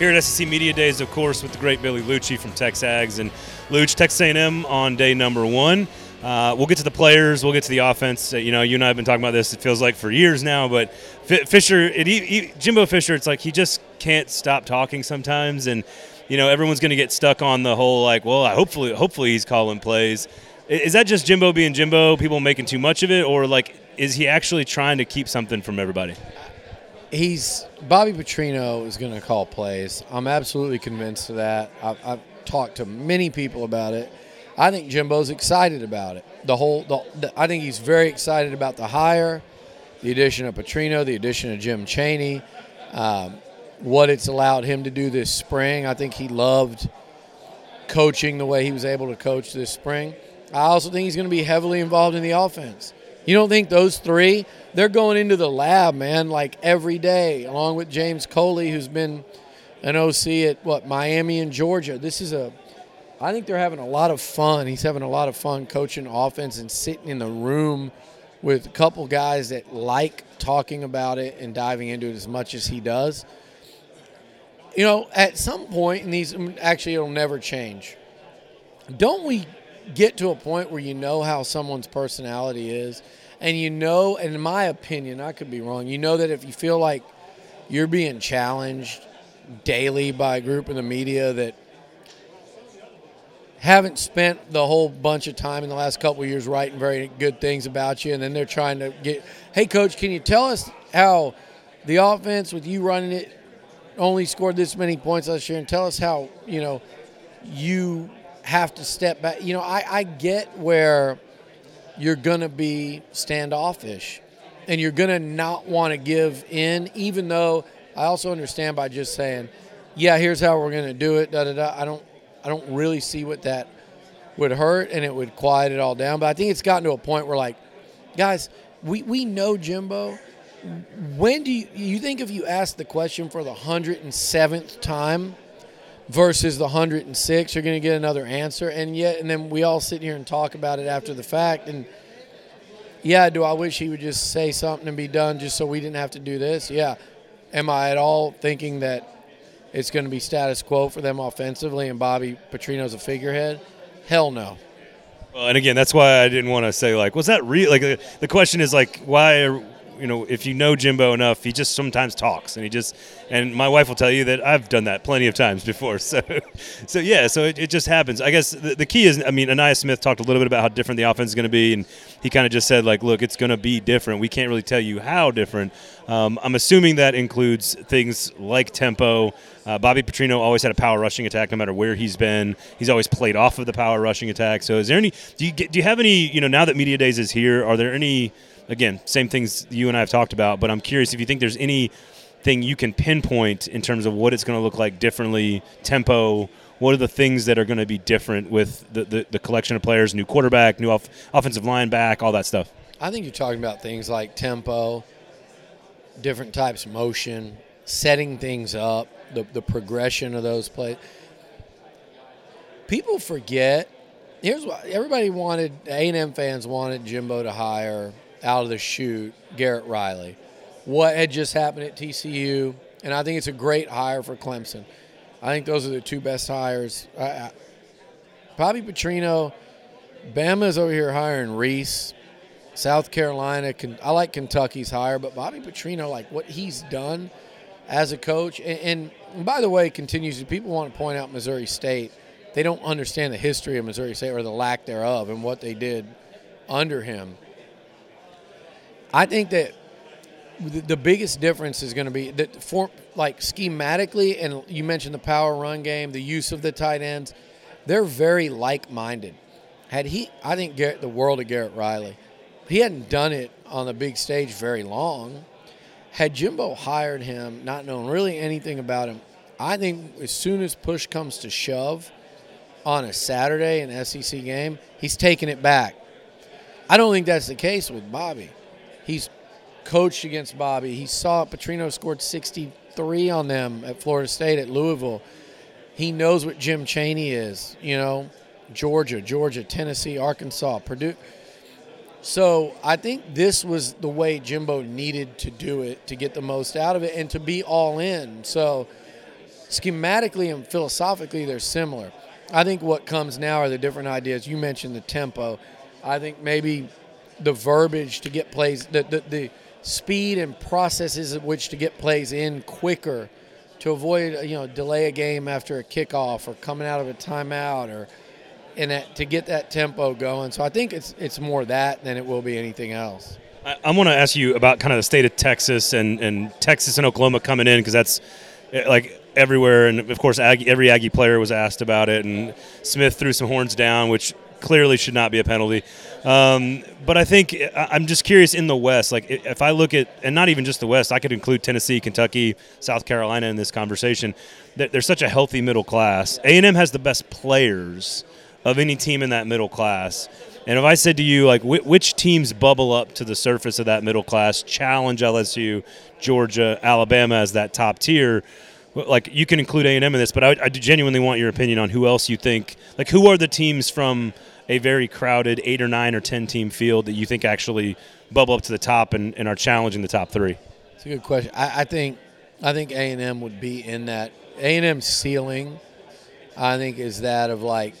here at SEC Media Days, of course, with the great Billy Liucci from TexAgs and Luch, Texas A&M on day number one. Uh, we'll get to the players. We'll get to the offense. Uh, you know, you and I have been talking about this. It feels like for years now. But F- Fisher, it, he, he, Jimbo Fisher, it's like he just can't stop talking sometimes, and you know everyone's going to get stuck on the whole like, well, hopefully, hopefully he's calling plays. Is that just Jimbo being Jimbo? People making too much of it, or like, is he actually trying to keep something from everybody? He's Bobby Petrino is going to call plays. I'm absolutely convinced of that. I've, I've talked to many people about it. I think Jimbo's excited about it. The whole, the, the, I think he's very excited about the hire, the addition of Petrino, the addition of Jim Chaney, um, what it's allowed him to do this spring. I think he loved coaching the way he was able to coach this spring. I also think he's going to be heavily involved in the offense. You don't think those three, they're going into the lab, man, like every day, along with James Coley, who's been an OC at what, Miami and Georgia. This is a, I think they're having a lot of fun. He's having a lot of fun coaching offense and sitting in the room with a couple guys that like talking about it and diving into it as much as he does. You know, at some point, and these actually it'll never change. Don't we get to a point where you know how someone's personality is, and you know, and in my opinion, I could be wrong. You know that if you feel like you're being challenged daily by a group in the media that haven't spent the whole bunch of time in the last couple years writing very good things about you, and then they're trying to get, hey, coach, can you tell us how the offense with you running it only scored this many points last year, and tell us how you know you have to step back. You know, I, I get where you're gonna be standoffish, and you're gonna not want to give in, even though I also understand by just saying, yeah, here's how we're gonna do it. Da da da. I don't I don't really see what that would hurt, and it would quiet it all down. But I think it's gotten to a point where, like, guys, we, we know Jimbo. When do you, you think if you ask the question for the 107th time versus the 106, you're going to get another answer? And yet, and then we all sit here and talk about it after the fact. And yeah, do I wish he would just say something and be done just so we didn't have to do this? Yeah. Am I at all thinking that it's going to be status quo for them offensively and Bobby Petrino's a figurehead? Hell no. Well, and again, that's why I didn't want to say like, was that real? Like, the question is like, why? You know, if you know Jimbo enough, he just sometimes talks, and he just, and my wife will tell you that I've done that plenty of times before. So, so yeah, so it, it just happens. I guess the, the key is, I mean, Ainias Smith talked a little bit about how different the offense is going to be, and he kind of just said like, look, it's going to be different. We can't really tell you how different. Um, I'm assuming that includes things like tempo. Uh, Bobby Petrino always had a power rushing attack, no matter where he's been. He's always played off of the power rushing attack. So, is there any? Do you get, do you have any? You know, now that media days is here, are there any? Again, same things you and I have talked about, but I'm curious if you think there's anything you can pinpoint in terms of what it's going to look like differently, tempo. What are the things that are going to be different with the, the, the collection of players, new quarterback, new off, offensive line back, all that stuff? I think you're talking about things like tempo, different types of motion, setting things up, the, the progression of those plays. People forget. Here's what everybody wanted. A&M fans wanted Jimbo to hire out of the chute, Garrett Riley. What had just happened at TCU, and I think it's a great hire for Clemson. I think those are the two best hires. I, Bobby Petrino, Bama's over here hiring Rees. South Carolina, I like Kentucky's hire, but Bobby Petrino, like what he's done as a coach, and, and by the way, continues people want to point out Missouri State. They don't understand the history of Missouri State or the lack thereof and what they did under him. I think that the biggest difference is going to be that for like schematically, and you mentioned the power run game, the use of the tight ends. They're very like-minded. Had he, I think Garrett, the world of Garrett Riley, he hadn't done it on the big stage very long. Had Jimbo hired him, not knowing really anything about him, I think as soon as push comes to shove on a Saturday, an SEC game, he's taking it back. I don't think that's the case with Bobby. He's coached against Bobby. He saw Petrino scored 63 on them at Florida State at Louisville. He knows what Jim Chaney is, you know, Georgia, Georgia, Tennessee, Arkansas, Purdue. So I think this was the way Jimbo needed to do it to get the most out of it and to be all in. So schematically and philosophically they're similar. I think what comes now are the different ideas. You mentioned the tempo. I think maybe the verbiage to get plays, the, the, the speed and processes at which to get plays in quicker to avoid, you know, delay a game after a kickoff or coming out of a timeout or and that, to get that tempo going. So I think it's it's more that than it will be anything else. I, want to ask you about kind of the state of Texas and, and Texas and Oklahoma coming in because that's eh, like everywhere, and of course, Aggie, every Aggie player was asked about it, and Smith threw some horns down, which clearly should not be a penalty. Um, but I think I'm just curious in the West, like if I look at, and not even just the West, I could include Tennessee, Kentucky, South Carolina in this conversation. There's such a healthy middle class. A&M has the best players of any team in that middle class. And if I said to you, like, which teams bubble up to the surface of that middle class, challenge LSU, Georgia, Alabama as that top tier, like you can include A and M in this, but I, I genuinely want your opinion on who else you think. Like, who are the teams from a very crowded eight or nine or ten team field that you think actually bubble up to the top and, and are challenging the top three? It's a good question. I, I think I think A and M would be in that. A and M ceiling, I think, is that of like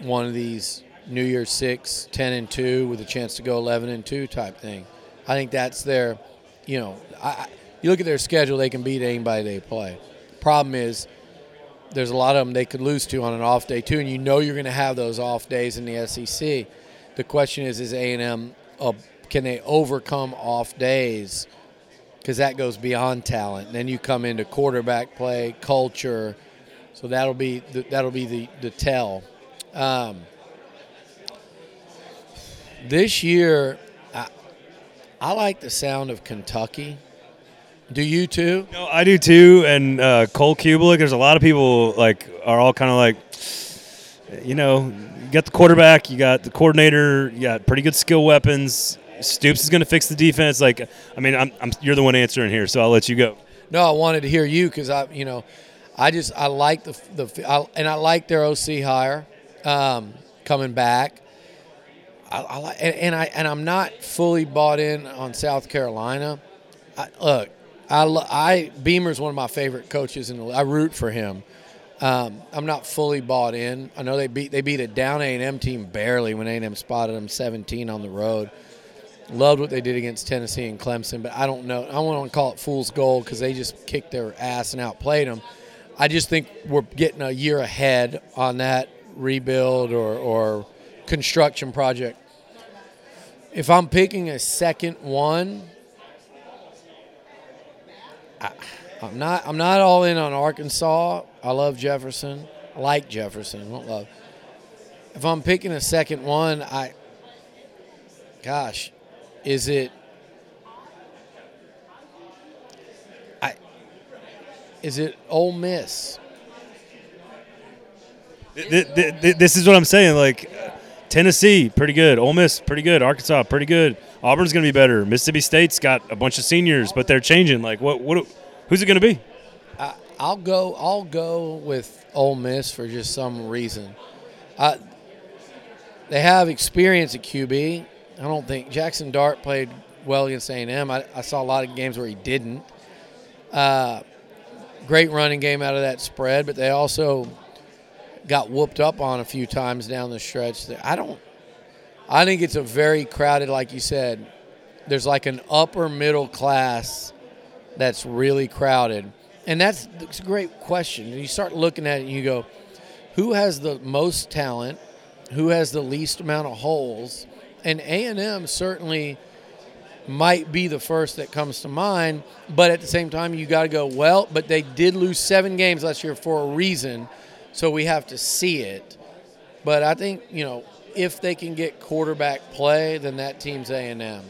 one of these New Year's Six, 10 and two with a chance to go 11 and two type thing. I think that's their, you know, I, you look at their schedule, they can beat anybody they play. Problem is, there's a lot of them they could lose to on an off day too, and you know you're going to have those off days in the SEC. The question is, is A and M can they overcome off days? Because that goes beyond talent. Then you come into quarterback play, culture. So that'll be the, that'll be the the tell. Um, this year, I, I like the sound of Kentucky. Do you too? No, I do too. And uh, Cole Cubelic, there's a lot of people like are all kind of like, you know, you got the quarterback, you got the coordinator, you got pretty good skill weapons. Stoops is going to fix the defense. Like, I mean, I'm, I'm, you're the one answering here, so I'll let you go. No, I wanted to hear you because I, you know, I just I like the the I, and I like their OC hire um, coming back. I, I like and, and, I and I'm not fully bought in on South Carolina. I, look, I, I Beamer's one of my favorite coaches, and I root for him. Um, I'm not fully bought in. I know they beat they beat a down A and M team barely when A and M spotted them 17 on the road. Loved what they did against Tennessee and Clemson, but I don't know. I want to call it fool's gold because they just kicked their ass and outplayed them. I just think we're getting a year ahead on that rebuild or, or construction project. If I'm picking a second one, I, am not. I'm not all in on Arkansas. I love Jefferson. I like Jefferson. I don't love. If I'm picking a second one, I. Gosh, is it? I. Is it Ole Miss? This is what I'm saying. Like Tennessee, pretty good. Ole Miss, pretty good. Arkansas, pretty good. Auburn's going to be better. Mississippi State's got a bunch of seniors, but they're changing. Like, what? What? Who's it going to be? I, I'll go. I'll go with Ole Miss for just some reason. I, they have experience at QB. I don't think Jaxson Dart played well against A&M. I, I saw a lot of games where he didn't. Uh, great running game out of that spread, but they also got whooped up on a few times down the stretch. I don't. I think it's a very crowded, like you said. There's like an upper middle class that's really crowded, and that's, that's a great question. You start looking at it, and you go, who has the most talent? Who has the least amount of holes? And A and M certainly might be the first that comes to mind. But at the same time, you got to go well. But they did lose seven games last year for a reason so we have to see it. But I think you know if they can get quarterback play, then that team's A and M.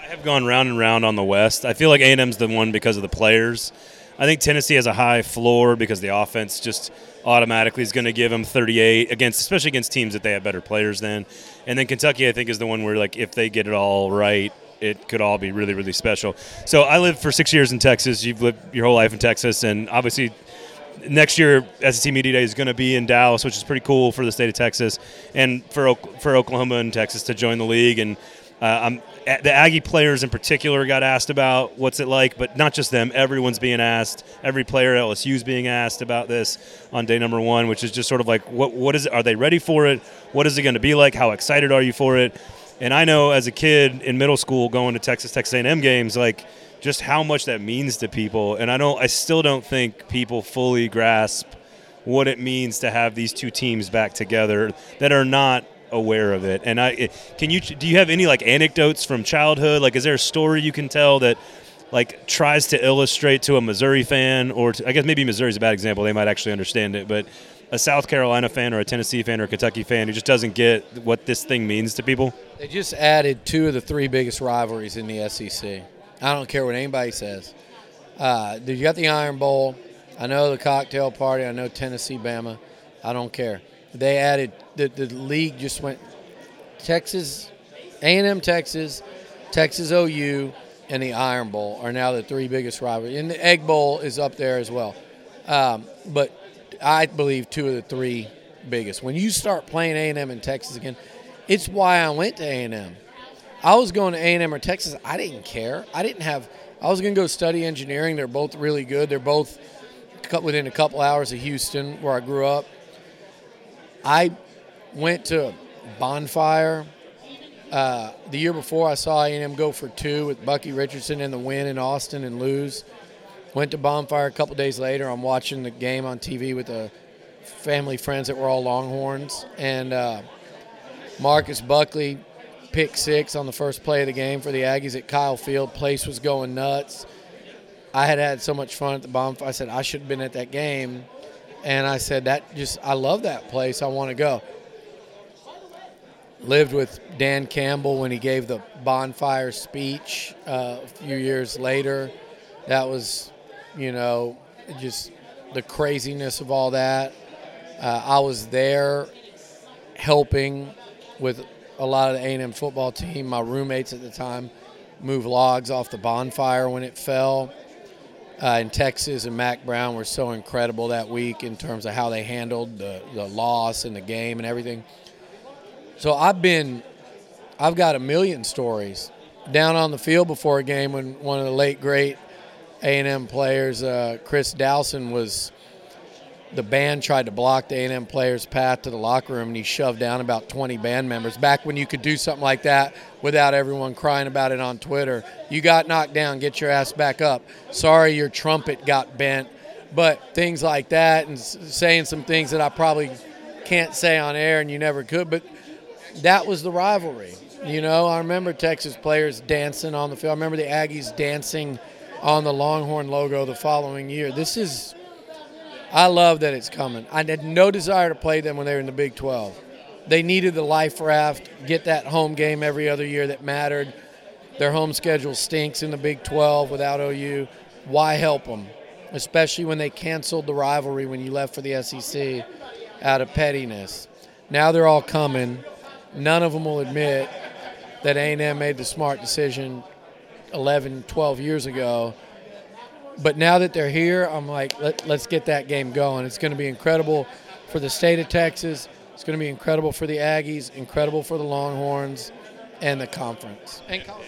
I have gone round and round on the West. I feel like A and M's the one because of the players. I think Tennessee has a high floor because the offense just automatically is going to give them 38 against, especially against teams that they have better players than. And then Kentucky, I think, is the one where like if they get it all right, it could all be really, really special. So I lived for six years in Texas. You've lived your whole life in Texas, and obviously next year SEC Media Day is going to be in Dallas, which is pretty cool for the state of Texas and for for Oklahoma and Texas to join the league. And uh, I'm, the Aggie players in particular got asked about what's it like, but not just them. Everyone's being asked. Every player at LSU's being asked about this on day number one, which is just sort of like, what what is? It? Are they ready for it? What is it going to be like? How excited are you for it? And I know as a kid in middle school going to Texas Texas A&M games, like just how much that means to people. And I don't, I still don't think people fully grasp what it means to have these two teams back together that are not aware of it. And I can you do you have any like anecdotes from childhood? Like, is there a story you can tell that like tries to illustrate to a Missouri fan, or to, I guess maybe Missouri's a bad example. They might actually understand it, but a South Carolina fan or a Tennessee fan or a Kentucky fan who just doesn't get what this thing means to people. They just added two of the three biggest rivalries in the SEC. I don't care what anybody says. Uh, you got the Iron Bowl. I know the cocktail party. I know Tennessee, Bama. I don't care. They added the, the league just went Texas, A&M, Texas, Texas OU, and the Iron Bowl are now the three biggest rivalries. And the Egg Bowl is up there as well. Um, but I believe two of the three biggest. When you start playing A&M in Texas again, it's why I went to A&M. I was going to A&M or Texas. I didn't care. I didn't have. I was going to go study engineering. They're both really good. They're both within a couple hours of Houston, where I grew up. I went to Bonfire. Uh, the year before, I saw A&M go for two with Bucky Richardson in the win in Austin and lose. Went to Bonfire a couple days later. I'm watching the game on TV with the family friends that were all Longhorns, and uh, Marcus Buckley pick six on the first play of the game for the Aggies at Kyle Field. Place was going nuts. I had had so much fun at the bonfire. I said I should have been at that game, and I said that just I love that place. I want to go. Lived with Dan Campbell when he gave the bonfire speech uh, a few years later. That was, you know, just the craziness of all that. Uh, I was there helping with a lot of the A&M football team. My roommates at the time moved logs off the bonfire when it fell. Uh, in Texas and Mack Brown were so incredible that week in terms of how they handled the, the loss and the game and everything. So I've been, I've got a million stories down on the field before a game when one of the late great A&M players, uh, Chris Dowson, was the band tried to block the A&M player's path to the locker room, and he shoved down about 20 band members. Back when you could do something like that without everyone crying about it on Twitter, you got knocked down, get your ass back up. Sorry, your trumpet got bent, but things like that, and saying some things that I probably can't say on air, and you never could. But that was the rivalry. You know, I remember Texas players dancing on the field. I remember the Aggies dancing on the Longhorn logo the following year. This is I love that it's coming. I had no desire to play them when they were in the Big 12. They needed the life raft, get that home game every other year that mattered. Their home schedule stinks in the Big 12 without OU. Why help them? Especially when they canceled the rivalry when you left for the SEC out of pettiness. Now they're all coming. None of them will admit that A&M made the smart decision 11, 12 years ago but now that they're here, I'm like, Let, let's get that game going. It's going to be incredible for the state of Texas. It's going to be incredible for the Aggies, incredible for the Longhorns, and the conference.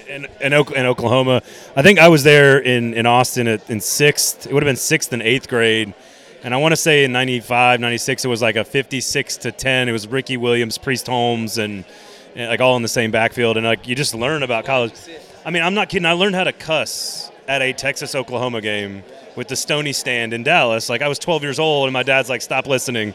And, and, and, Oklahoma. I think I was there in, in Austin at, in sixth. It would have been sixth and eighth grade. And I want to say in 95, 96, it was like a 56 to 10. It was Ricky Williams, Priest Holmes, and, and like all in the same backfield. And like you just learn about college. I mean, I'm not kidding. I learned how to cuss at a Texas Oklahoma game with the Stony stand in Dallas. Like I was 12 years old, and my dad's like, "Stop listening."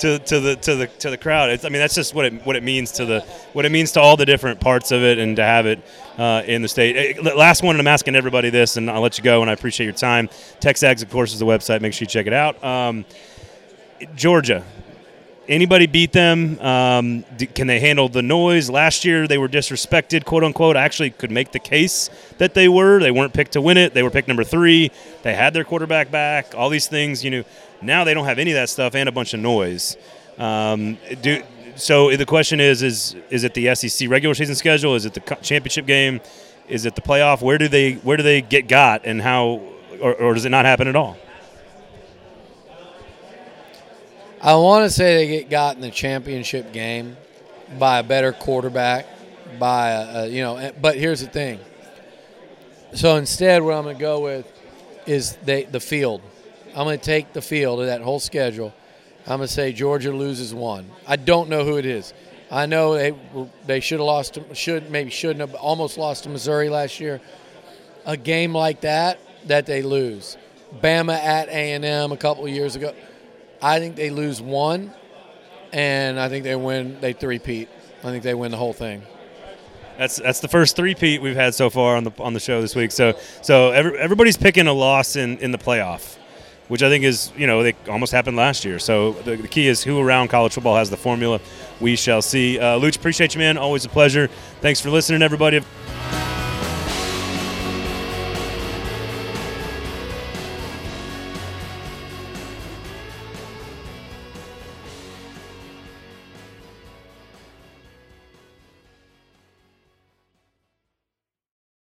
To, to the to the to the crowd. It's, I mean, that's just what it what it means to the what it means to all the different parts of it, and to have it uh, in the state. Last one, and I'm asking everybody this, and I'll let you go. And I appreciate your time. TexAgs, of course, is the website. Make sure you check it out. Um, Georgia, anybody beat them? Um, can they handle the noise? Last year they were disrespected, quote unquote. I actually could make the case that they were. They weren't picked to win it. They were picked number three. They had their quarterback back. All these things, you know. Now they don't have any of that stuff and a bunch of noise. Um, do so. The question is: is is it the SEC regular season schedule? Is it the championship game? Is it the playoff? Where do they where do they get got and how, or, or does it not happen at all? I want to say they get got in the championship game by a better quarterback by a, a, you know. eh, But here's the thing. So instead, what I'm going to go with is they, the field. I'm going to take the field of that whole schedule. I'm going to say Georgia loses one. I don't know who it is. I know they they should have lost, should maybe shouldn't have, almost lost to Missouri last year. A game like that that they lose. Bama at A&M a couple years ago. I think they lose one, and I think they win. They three-peat. I think they win the whole thing. That's that's the first three-peat we've had so far on the on the show this week. So so every, everybody's picking a loss in, in the playoff, which I think is you know they almost happened last year. So the, the key is who around college football has the formula. We shall see. Uh, Luch, appreciate you, man. Always a pleasure. Thanks for listening, everybody.